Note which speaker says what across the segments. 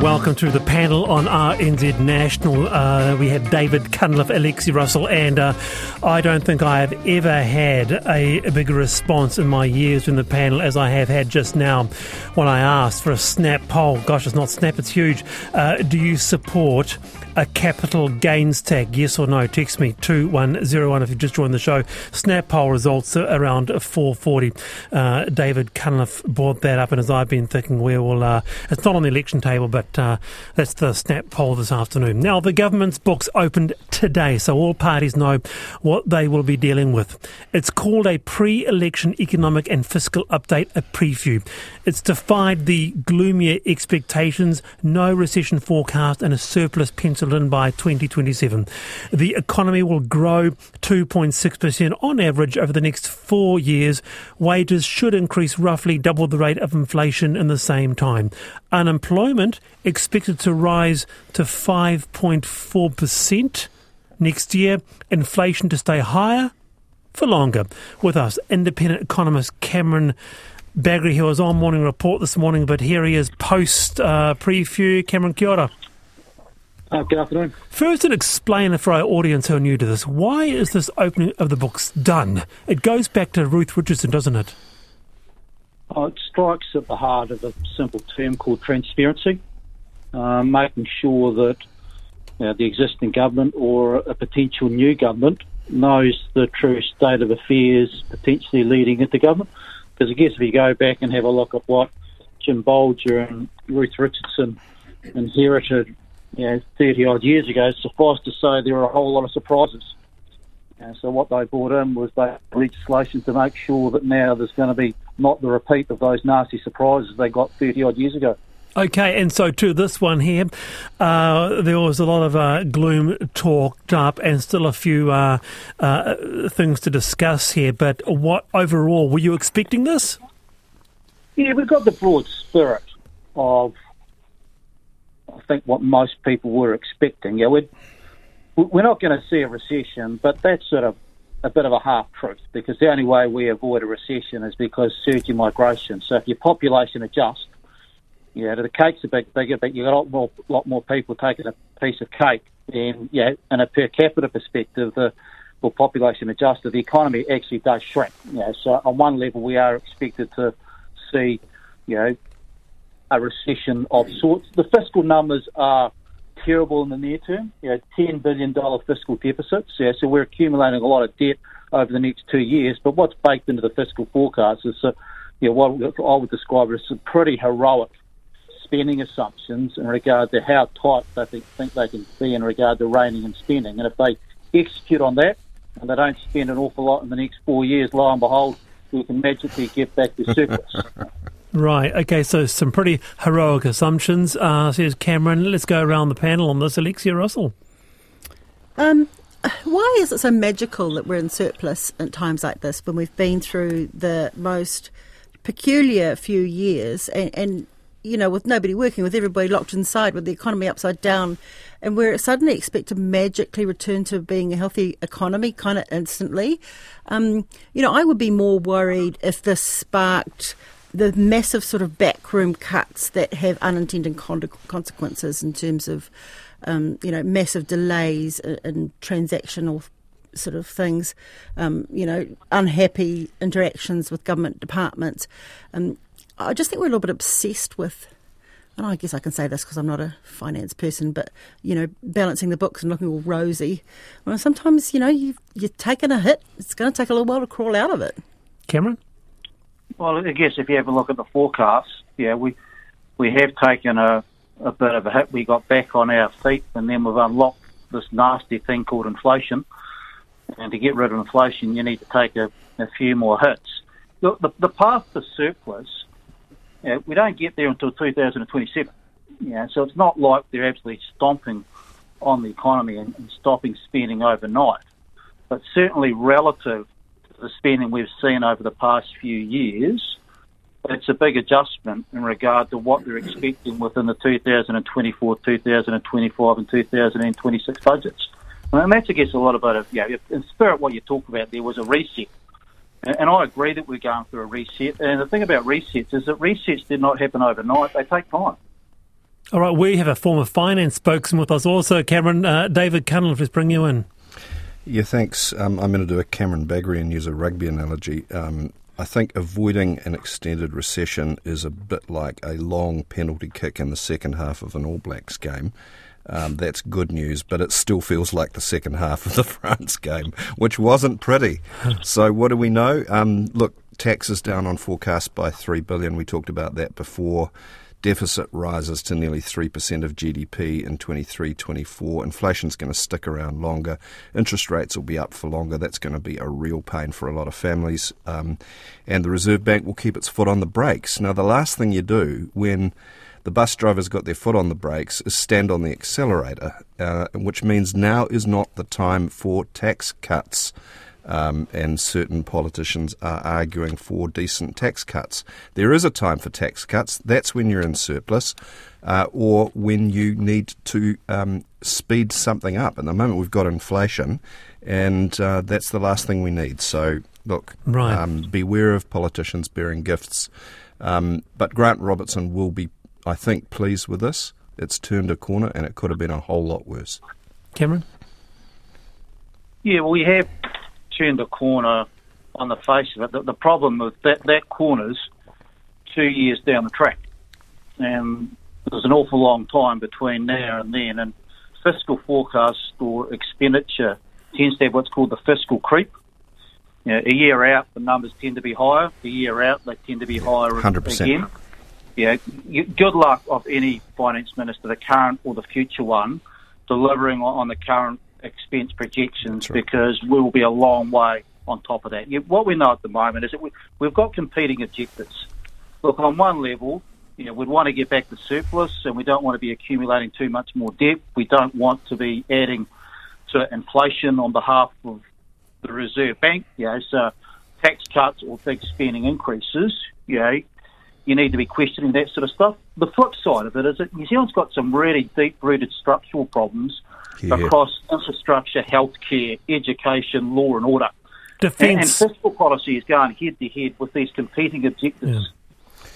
Speaker 1: welcome to the panel on RNZ National. Uh, we have David Cunliffe, Alexia Russell, and uh, I don't think I have ever had a, a bigger response in my years in the panel as I have had just now when I asked for a snap poll. Gosh, it's not snap, it's huge. Uh, do you support a capital gains tax? Yes or no? Text me 2101 if you've just joined the show. Snap poll results around 440. Uh, David Cunliffe brought that up, and as I've been thinking, we will. Uh, it's not on the election table, but uh, that's the snap poll this afternoon. Now, the government's books opened today, so all parties know what they will be dealing with. It's called a pre election economic and fiscal update, a PREFU. It's defied the gloomier expectations, no recession forecast, and a surplus penciled in by 2027. The economy will grow 2.6% on average over the next four years. Wages should increase roughly double the rate of inflation in the same time. Unemployment expected to rise to 5.4% next year. Inflation to stay higher for longer. With us, independent economist Cameron Bagrie, who was on Morning Report this morning, but here he is post uh, PREFU. Cameron, kia ora.
Speaker 2: Uh, good afternoon.
Speaker 1: First, and explain for our audience who are new to this, why is this opening of the books done? It goes back to Ruth Richardson, doesn't it?
Speaker 2: Oh, it strikes at the heart of a simple term called transparency, uh, making sure that you know, the existing government or a potential new government knows the true state of affairs potentially leading into government. Because I guess if you go back and have a look at what Jim Bolger and Ruth Richardson inherited, you know, 30 odd years ago, suffice to say there were a whole lot of surprises. And so what they brought in was the legislation to make sure that now there's going to be not the repeat of those nasty surprises they got 30 odd years ago.
Speaker 1: Okay, and so to this one here, uh, there was a lot of uh, gloom talked up, and still a few uh, uh things to discuss here. But what overall were you expecting this?
Speaker 2: Yeah, we've got the broad spirit of, I think, what most people were expecting. Yeah, we're we're not going to see a recession, but that's sort of a bit of a half truth because the only way we avoid a recession is because surging migration. So if your population adjusts yeah, the cake's a bit bigger, but you've got a lot more, lot more people taking a piece of cake. And yeah, in a per capita perspective, the well, population adjusted, the economy actually does shrink. You know, so on one level, we are expected to see, you know, a recession of sorts. The fiscal numbers are terrible in the near term. You know, ten billion dollar fiscal deficits. Yeah, so we're accumulating a lot of debt over the next two years. But what's baked into the fiscal forecast is, uh, you know, what I would describe as some pretty heroic spending assumptions in regard to how tight they think, think they can be in regard to reining and spending. And if they execute on that and they don't spend an awful lot in the next four years, lo and behold, we can magically get back to surplus.
Speaker 1: Right. Okay. So some pretty heroic assumptions, uh, says Cameron. Let's go around the panel on this. Alexia Russell.
Speaker 3: Um, why is it so magical that we're in surplus at times like this when we've been through the most peculiar few years and, and you know, with nobody working, with everybody locked inside, with the economy upside down, and we're suddenly expected to magically return to being a healthy economy kind of instantly. Um, you know, I would be more worried if this sparked the massive sort of backroom cuts that have unintended consequences in terms of, um, you know, massive delays in transactional sort of things, um, you know, unhappy interactions with government departments. Um, I just think we're a little bit obsessed with, and I guess I can say this because I'm not a finance person, but you know, balancing the books and looking all rosy. Well, sometimes you know you've taken a hit. It's going to take a little while to crawl out of it.
Speaker 1: Cameron.
Speaker 2: Well, I guess if you have a look at the forecast, yeah, we we have taken a, a bit of a hit. We got back on our feet, and then we've unlocked this nasty thing called inflation. And to get rid of inflation, you need to take a, a few more hits. Look, the, the path to surplus know, we don't get there until 2027. You know, so it's not like they're absolutely stomping on the economy and, and stopping spending overnight. But certainly relative the spending we've seen over the past few years, it's a big adjustment in regard to what they're expecting within the 2024, 2025 and 2026 budgets. And that's, guess, a lot of, it. You know, in spirit, what you talk about there was a reset and I agree that we're going through a reset. And the thing about resets is that resets did not happen overnight; they take time.
Speaker 1: All right, we have a former finance spokesman with us also, Cameron. Uh, David Cunliffe, let's bring you in.
Speaker 4: Yeah, thanks. Um, I'm going to do a Cameron Bagrie and use a rugby analogy. Um, I think avoiding an extended recession is a bit like a long penalty kick in the second half of an All Blacks game. Um, that's good news, but it still feels like the second half of the France game, which wasn't pretty. so, what do we know? Um, look, taxes down on forecast by three billion. We talked about that before. Deficit rises to nearly 3% of GDP in 23 24. Inflation's going to stick around longer. Interest rates will be up for longer. That's going to be a real pain for a lot of families. Um, and the Reserve Bank will keep its foot on the brakes. Now, the last thing you do when the bus driver's got their foot on the brakes is stand on the accelerator, uh, which means now is not the time for tax cuts um, and certain politicians are arguing for decent tax cuts. There is a time for tax cuts. That's when you're in surplus uh, or when you need to um, speed something up. At the moment, we've got inflation, and uh, that's the last thing we need. So, look,
Speaker 1: right.
Speaker 4: um, beware of politicians bearing gifts. Um, but Grant Robertson will be, I think, pleased with this. It's turned a corner, and it could have been a whole lot worse.
Speaker 1: Cameron?
Speaker 2: Yeah, well, we have turned a corner on the face of it. The, the problem with that, that corner's two years down the track. And there's an awful long time between now and then. And fiscal forecast or expenditure tends to have what's called the fiscal creep. You know, a year out, the numbers tend to be higher. A year out, they tend to be higher
Speaker 4: 100%.
Speaker 2: again. Yeah, good luck of any finance minister, the current or the future one, delivering on the current expense projections
Speaker 4: right.
Speaker 2: because we will be a long way on top of that. What we know at the moment is that we, we've got competing objectives. Look, on one level, you know, we'd want to get back to surplus and we don't want to be accumulating too much more debt. We don't want to be adding to inflation on behalf of the Reserve Bank. You know, so tax cuts or big spending increases, you know, you need to be questioning that sort of stuff. The flip side of it is that New Zealand's got some really deep-rooted structural problems yeah. across infrastructure, healthcare, education, law and order.
Speaker 1: Defence.
Speaker 2: And, and fiscal policy is going head to head with these competing objectives.
Speaker 1: Yeah.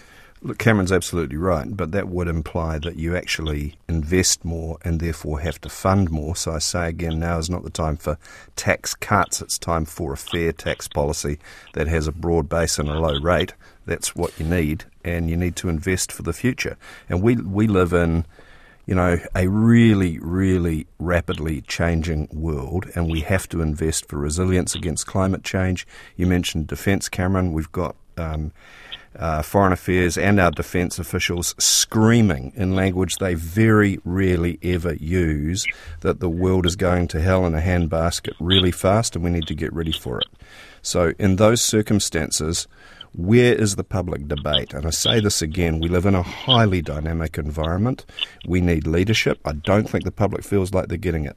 Speaker 4: Look, Cameron's absolutely right, but that would imply that you actually invest more and therefore have to fund more. So I say again, now is not the time for tax cuts. It's time for a fair tax policy that has a broad base and a low rate. That's what you need, and you need to invest for the future. And we we live in you know, a really, really rapidly changing world, and we have to invest for resilience against climate change. You mentioned defence, Cameron. We've got um, uh, foreign affairs and our defence officials screaming in language they very rarely ever use that the world is going to hell in a handbasket really fast, and we need to get ready for it. So, in those circumstances, where is the public debate? And I say this again, we live in a highly dynamic environment. We need leadership. I don't think the public feels like they're getting it.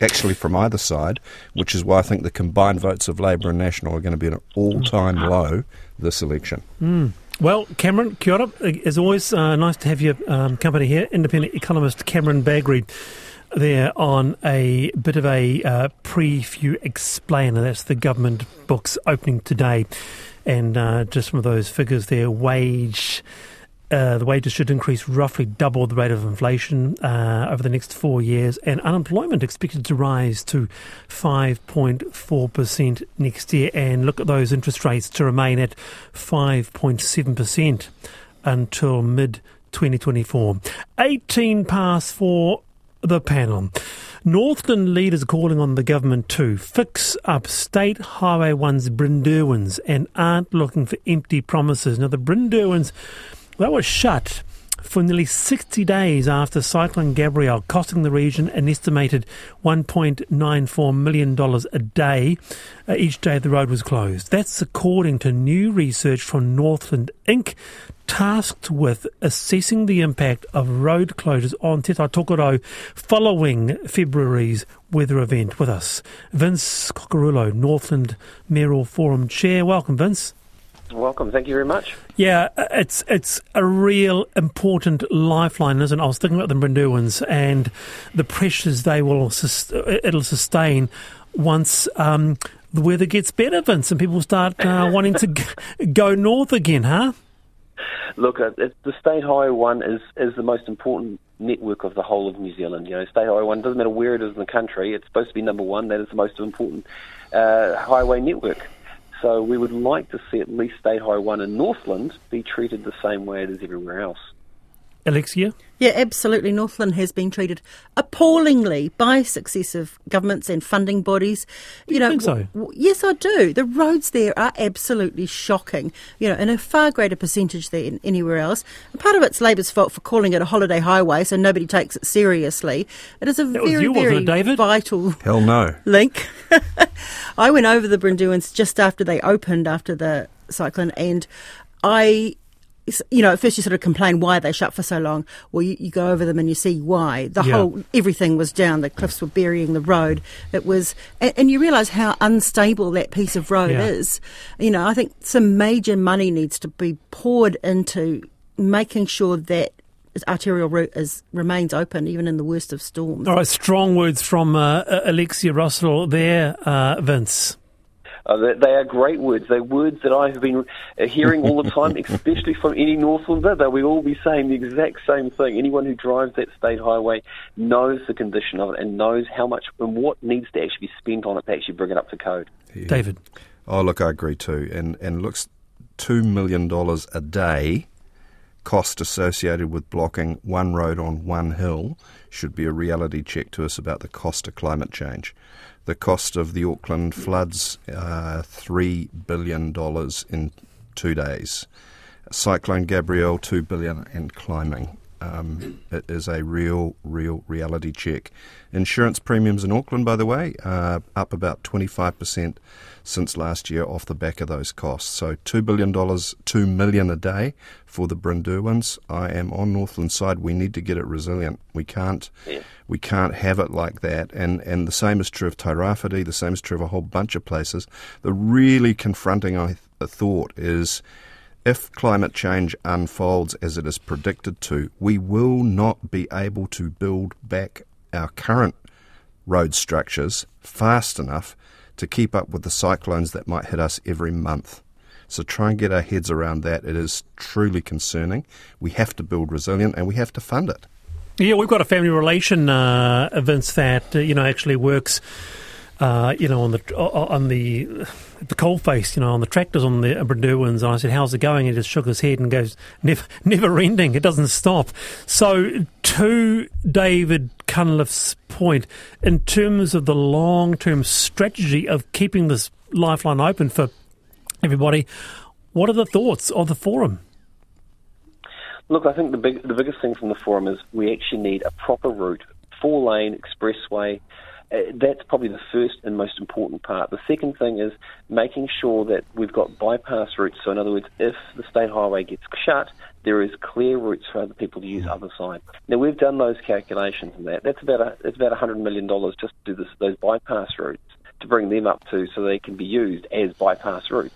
Speaker 4: Actually, from either side, which is why I think the combined votes of Labour and National are going to be at an all time low this election.
Speaker 1: Mm. Well, Cameron, kia ora. As always, uh, nice to have your um, company here. Independent economist Cameron Bagrie there on a bit of a uh, PREFU explainer. That's the government books opening today. And uh, just some of those figures there, wage. Uh, the wages should increase roughly double the rate of inflation uh, over the next four years, and unemployment expected to rise to 5.4% next year. And look at those interest rates to remain at 5.7% until mid 2024. 18 past four the panel. Northland leaders calling on the government to fix up State Highway 1's Brynderwyns and aren't looking for empty promises. Now, the Brynderwyns, they were shut for nearly 60 days after Cyclone Gabrielle, costing the region an estimated $1.94 million a day. Uh, each day the road was closed. That's according to new research from Northland Inc., tasked with assessing the impact of road closures on Te following February's weather event with us. Vince Cocurullo, Northland Mayoral Forum Chair. Welcome, Vince.
Speaker 5: Welcome. Thank you very much.
Speaker 1: Yeah, it's it's a real important lifeline, isn't it? I was thinking about the Brynderwyns and the pressures they will it'll sustain once um, the weather gets better, Vince, and people start uh, wanting to go north again, huh?
Speaker 5: Look, uh, the State Highway one is is the most important network of the whole of New Zealand. You know, State Highway 1 doesn't matter where it is in the country, it's supposed to be number one. That is the most important uh, highway network. So we would like to see at least State Highway 1 in Northland be treated the same way it is everywhere else.
Speaker 1: Alexia?
Speaker 3: Yeah, absolutely. Northland has been treated appallingly by successive governments and funding bodies.
Speaker 1: You, you know, think so? W-
Speaker 3: yes, I do. The roads there are absolutely shocking. You know, and a far greater percentage than anywhere else. And part of it's Labor's fault for calling it a holiday highway, so nobody takes it seriously. It is a
Speaker 1: that
Speaker 3: very,
Speaker 1: you,
Speaker 3: very
Speaker 1: it,
Speaker 3: vital
Speaker 4: hell no
Speaker 3: link. I went over the Brynderwyns just after they opened after the cyclone, and I you know, at first you sort of complain why they shut for so long. Well, you, you go over them and you see why. The yeah. whole everything was down. The cliffs were burying the road. It was, and, and you realise how unstable that piece of road yeah. is. You know, I think some major money needs to be poured into making sure that arterial route is remains open even in the worst of storms.
Speaker 1: All right, strong words from uh, Alexia Russell there, uh, Vince.
Speaker 5: Uh, they, they, are great words. They're words that I have been uh, hearing all the time, especially from any Northlander. They will all be saying the exact same thing. Anyone who drives that state highway knows the condition of it and knows how much and what needs to actually be spent on it to actually bring it up to code.
Speaker 1: Yeah. David.
Speaker 4: Oh, look, I agree too. And, and looks $2 million a day cost associated with blocking one road on one hill should be a reality check to us about the cost of climate change the cost of the Auckland floods, uh, $3 billion in two days. Cyclone Gabrielle, $2 billion and climbing. Um, it is a real, real reality check. Insurance premiums in Auckland, by the way, are up about 25% since last year off the back of those costs. So $2 billion, 2 million a day for the Brynderwyns. I am on Northland side. We need to get it resilient. We can't yeah. we can't have it like that. And and the same is true of Tairāwhiti, the same is true of a whole bunch of places. The really confronting I th- thought is if climate change unfolds as it is predicted to, we will not be able to build back our current road structures fast enough to keep up with the cyclones that might hit us every month. So try and get our heads around that. It is truly concerning. We have to build resilient and we have to fund it.
Speaker 1: Yeah, we've got a family relation, uh, Vince, that uh, you know actually works uh, you know, on the on the the coal face, you know, on the tractors on the Brynderwyns, and I said, "How's it going?" He just shook his head and goes, "Never, never ending. It doesn't stop." So, to David Cunliffe's point, in terms of the long term strategy of keeping this lifeline open for everybody, what are the thoughts of the forum?
Speaker 5: Look, I think the big, the biggest thing from the forum is we actually need a proper route, four lane expressway uh, that's probably the first and most important part. The second thing is making sure that we've got bypass routes. So, in other words, if the state highway gets shut, there is clear routes for other people to use mm. other side. Now, we've done those calculations, and that that's about a, that's about hundred million dollars just to do this, those bypass routes to bring them up to so they can be used as bypass routes.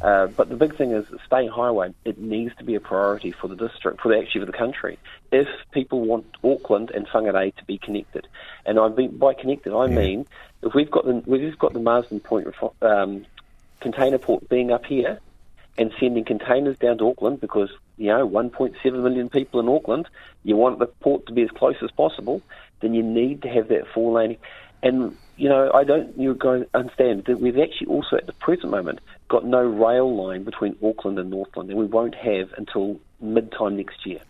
Speaker 5: Uh, but the big thing is the state highway. It needs to be a priority for the district, for the, actually for the country. If people want Auckland and Whangarei to be connected, and I mean by connected, I yeah. mean if we've got the we've got the Marsden Point um, container port being up here and sending containers down to Auckland because you know 1.7 million people in Auckland, you want the port to be as close as possible. Then you need to have that four lane. And you know, I don't you're going to understand that we've actually also at the present moment got no rail line between Auckland and Northland, and we won't have until mid time next year.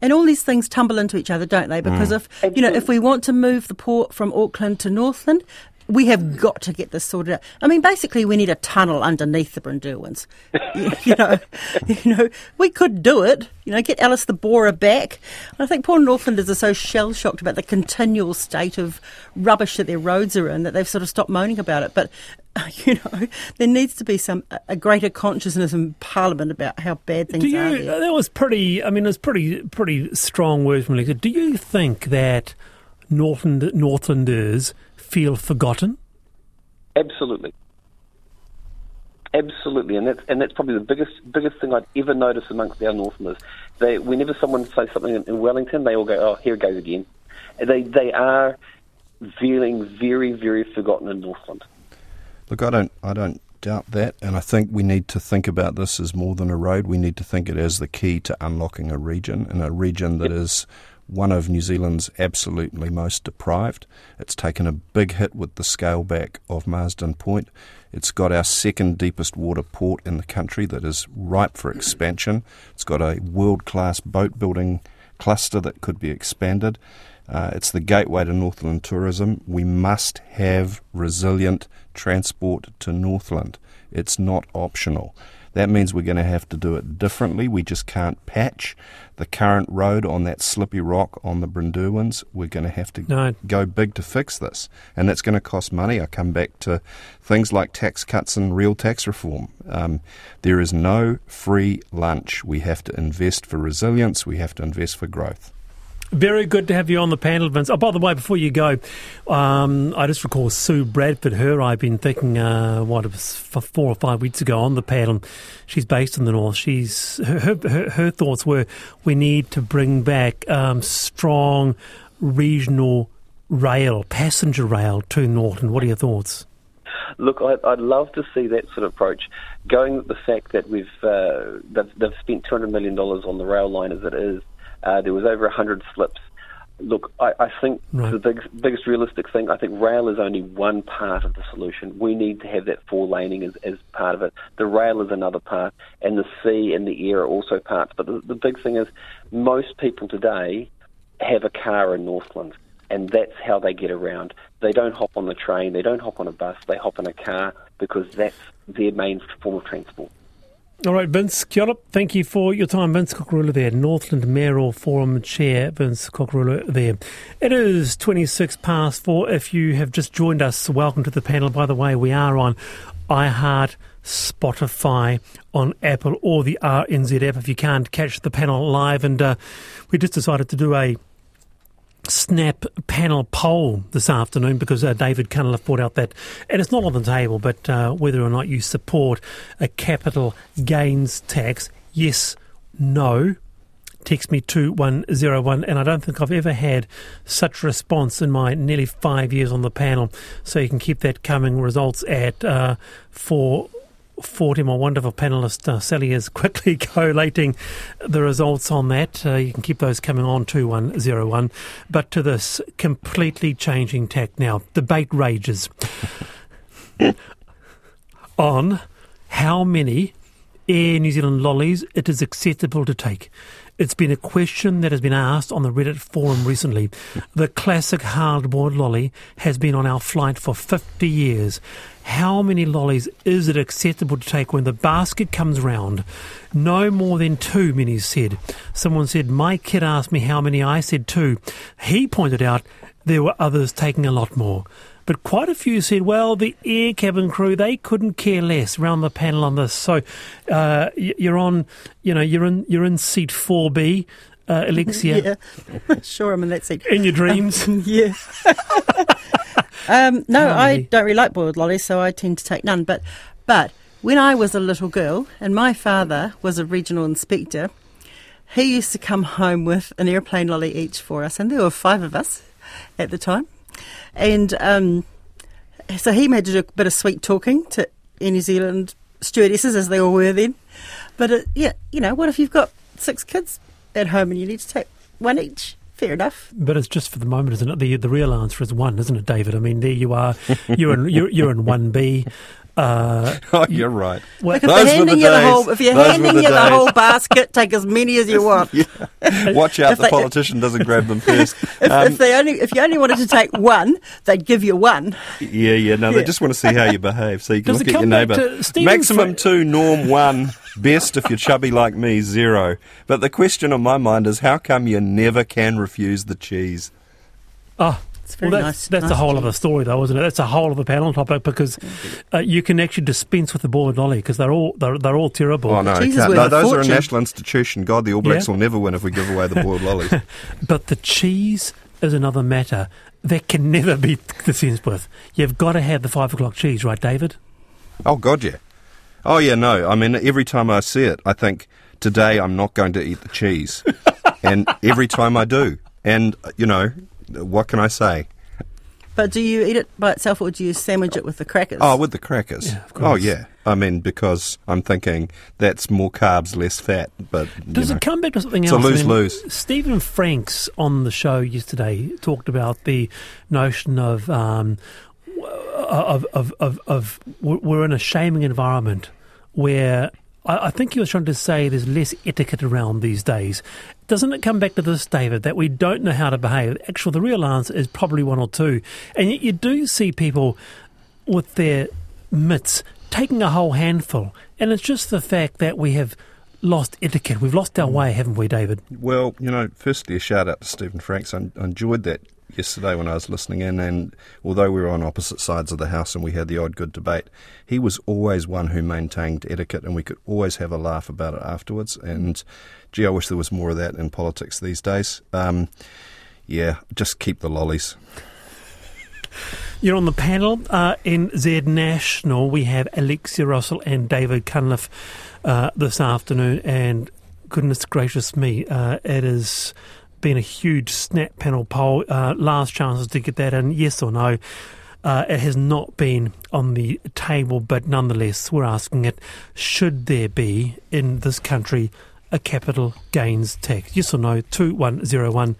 Speaker 3: And all these things tumble into each other, don't they? Because mm. if Absolutely. you know, if we want to move the port from Auckland to Northland, we have got to get this sorted out. I mean, basically, we need a tunnel underneath the Brynderwyns. you, you, know, you know, we could do it. You know, get Alice the Borer back. I think poor Northlanders are so shell shocked about the continual state of rubbish that their roads are in that they've sort of stopped moaning about it. But you know, there needs to be some a greater consciousness in Parliament about how bad things
Speaker 1: do you,
Speaker 3: are.
Speaker 1: There. That was pretty. I mean, it was pretty pretty strong words from Lisa. Do you think that Northland Northlanders feel forgotten?
Speaker 5: Absolutely. Absolutely, and that's and that's probably the biggest biggest thing I'd ever notice amongst our Northerners. They, whenever someone says something in Wellington, they all go, "Oh, here it goes again." They they are feeling very very forgotten in Northland.
Speaker 4: Look, I don't I don't doubt that, and I think we need to think about this as more than a road. We need to think it as the key to unlocking a region, and a region that yep. is one of New Zealand's absolutely most deprived. It's taken a big hit with the scale back of Marsden Point. It's got our second deepest water port in the country that is ripe for expansion. It's got a world class boat building cluster that could be expanded. Uh, it's the gateway to Northland tourism. We must have resilient transport to Northland. It's not optional. That means we're going to have to do it differently. We just can't patch the current road on that slippy rock on the Brynderwyns. We're going to have to
Speaker 1: No.
Speaker 4: go big to fix this. And that's going to cost money. I come back to things like tax cuts and real tax reform. Um, there is no free lunch. We have to invest for resilience, we have to invest for growth.
Speaker 1: Very good to have you on the panel, Vince. Oh, by the way, before you go, um, I just recall Sue Bradford. Her, I've been thinking, uh, what it was four or five weeks ago on the panel. She's based in the north. She's her her, her, thoughts were we need to bring back um, strong regional rail, passenger rail to Norton. What are your thoughts?
Speaker 5: Look, I'd, I'd love to see that sort of approach. Going with the fact that we've uh, they've, they've spent two hundred million dollars on the rail line as it is. Uh, there was over hundred slips. Look, I, I think
Speaker 1: Right.
Speaker 5: the big, biggest realistic thing. I think rail is only one part of the solution. We need to have that four laning as, as part of it. The rail is another part, and the sea and the air are also parts. But the, the big thing is, most people today have a car in Northland, and that's how they get around. They don't hop on the train, they don't hop on a bus, they hop in a car because that's their main form of transport.
Speaker 1: All right, Vince, kia. Thank you for your time. Vince Cocurullo there, Northland Mayoral Forum Chair, Vince Cocurullo there. It is 26 past four. If you have just joined us, welcome to the panel. By the way, we are on iHeart, Spotify, on Apple or the RNZ app if you can't catch the panel live. And uh, we just decided to do a snap panel poll this afternoon because uh, David Cunliffe brought out that, and it's not on the table, but uh, whether or not you support a capital gains tax, yes, no. Text me 2101, and I don't think I've ever had such response in my nearly five years on the panel. So you can keep that coming. Results at uh, 440. My wonderful panelist uh, Sally is quickly collating the results on that. Uh, you can keep those coming on 2101. But to this completely changing tack now, debate rages on how many Air New Zealand lollies it is acceptable to take. It's been a question that has been asked on the Reddit forum recently. The classic hard-boiled lolly has been on our flight for 50 years. How many lollies is it acceptable to take when the basket comes round? No more than two, many said. Someone said, my kid asked me how many, I said two. He pointed out there were others taking a lot more. But quite a few said, well, the air cabin crew, they couldn't care less round the panel on this. So uh, you're on, you know, you're in, you're in seat 4B, uh, Alexia,
Speaker 3: Yeah, sure. I'm in that seat.
Speaker 1: in your dreams.
Speaker 3: yeah. um, no, I don't really like boiled lollies, so I tend to take none. But, but when I was a little girl, and my father was a regional inspector, he used to come home with an airplane lolly each for us, and there were five of us at the time. And um, so he made to do a bit of sweet talking to Air New Zealand stewardesses, as they all were then. But it, yeah, you know, what if you've got six kids at home and you need to take one each? Fair enough.
Speaker 1: But it's just for the moment, isn't it? The the real answer is one, isn't it, David? I mean, there you are. You're in you're, you're in one B. Uh,
Speaker 4: Oh, you're right.
Speaker 1: well,
Speaker 3: Like if
Speaker 4: Those
Speaker 3: they're
Speaker 4: were the
Speaker 3: you the
Speaker 4: days.
Speaker 3: whole, if you're
Speaker 4: Those
Speaker 3: handing
Speaker 4: the
Speaker 3: you the
Speaker 4: days.
Speaker 3: whole basket, take as many as you want.
Speaker 4: Watch out,
Speaker 3: If
Speaker 4: the
Speaker 3: they-
Speaker 4: politician doesn't grab them first.
Speaker 3: If,
Speaker 4: Um,
Speaker 3: if they only, if you only wanted to take one, they'd give you one.
Speaker 4: yeah, yeah, no, they just want to see how you behave, so you can
Speaker 1: Does
Speaker 4: look at your neighbour. Maximum
Speaker 1: Fra-
Speaker 4: two, norm one. Best if you're chubby like me, zero. But the question on my mind is, how come you never can refuse the cheese?
Speaker 1: oh,
Speaker 3: It's
Speaker 1: well,
Speaker 3: very
Speaker 1: that's,
Speaker 3: nice.
Speaker 1: that's a whole
Speaker 3: cheese.
Speaker 1: other story, though, isn't it? That's a whole other panel topic because uh, you can actually dispense with the boiled lolly because they're all they're, they're all terrible.
Speaker 4: Oh no,
Speaker 3: Cheese is
Speaker 4: can't.
Speaker 3: worth
Speaker 4: no
Speaker 3: a
Speaker 4: those are a national institution. God, the All Blacks
Speaker 1: Yeah.
Speaker 4: will never win if we give away the boiled lollies.
Speaker 1: But the cheese is another matter that can never be dispensed with. You've got to have the five o'clock cheese, right, David?
Speaker 4: Oh God, yeah. Oh yeah, no. I mean, every time I see it, I think today I'm not going to eat the cheese, and every time I do, and you know, what can I say?
Speaker 3: But do you eat it by itself or do you sandwich it with the crackers?
Speaker 4: Oh, with the crackers.
Speaker 1: Yeah, of
Speaker 4: oh, yeah. I mean, because I'm thinking that's more carbs, less fat. But you
Speaker 1: Does
Speaker 4: know.
Speaker 1: it come back to something
Speaker 4: It's a
Speaker 1: else? I mean,
Speaker 4: lose-lose.
Speaker 1: Stephen Franks on the show yesterday talked about the notion of um, w- of, of, of, of we're in a shaming environment where I, I think he was trying to say there's less etiquette around these days. Doesn't it come back to this, David, that we don't know how to behave? Actually, the real answer is probably one or two. And yet you do see people with their mitts taking a whole handful. And it's just the fact that we have lost etiquette. We've lost our hmm. way, haven't we, David?
Speaker 4: Well, you know, firstly, a shout out to Stephen Franks. I, I enjoyed that yesterday when I was listening in, and although we were on opposite sides of the house and we had the odd good debate, he was always one who maintained etiquette, and we could always have a laugh about it afterwards. And gee, I wish there was more of that in politics these days. Um, yeah, just keep the lollies.
Speaker 1: You're on the panel uh, RNZ National. We have Alexia Russell and David Cunliffe uh, this afternoon, and goodness gracious me, uh, it has been a huge snap panel poll. Uh, last chances to get that in, yes or no. Uh, it has not been on the table, but nonetheless, we're asking it: Should there be in this country a capital gains tax? Yes or no? Two one zero one